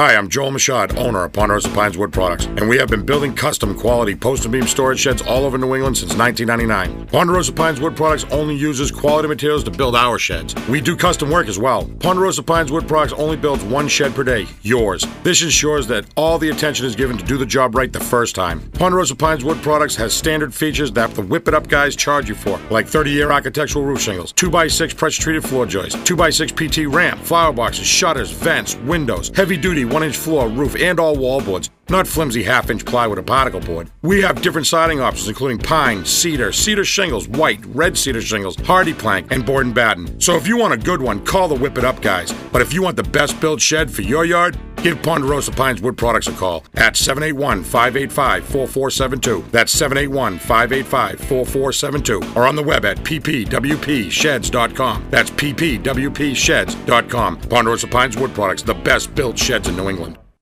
Hi, I'm Joel Machad, owner of Ponderosa Pines Wood Products, and we have been building custom quality post and beam storage sheds all over New England since 1999. Ponderosa Pines Wood Products only uses quality materials to build our sheds. We do custom work as well. Ponderosa Pines Wood Products only builds one shed per day, yours. This ensures that all the attention is given to do the job right the first time. Ponderosa Pines Wood Products has standard features that the whip it up guys charge you for, like 30 year architectural roof shingles, 2x6 pressure treated floor joists, 2x6 PT ramp, flower boxes, shutters, vents, windows, heavy duty one inch floor, roof, and all wallboards, not flimsy half inch plywood or particle board. We have different siding options, including pine, cedar, cedar shingles, white, red cedar shingles, HardiePlank, and board and batten. So if you want a good one, call the Whip It Up guys. But if you want the best built shed for your yard, give Ponderosa Pines Wood Products a call at 781 585 4472. That's 781 585 4472. Or on the web at ppwpsheds.com. That's ppwpsheds.com. Ponderosa Pines Wood Products, the best built sheds in New England.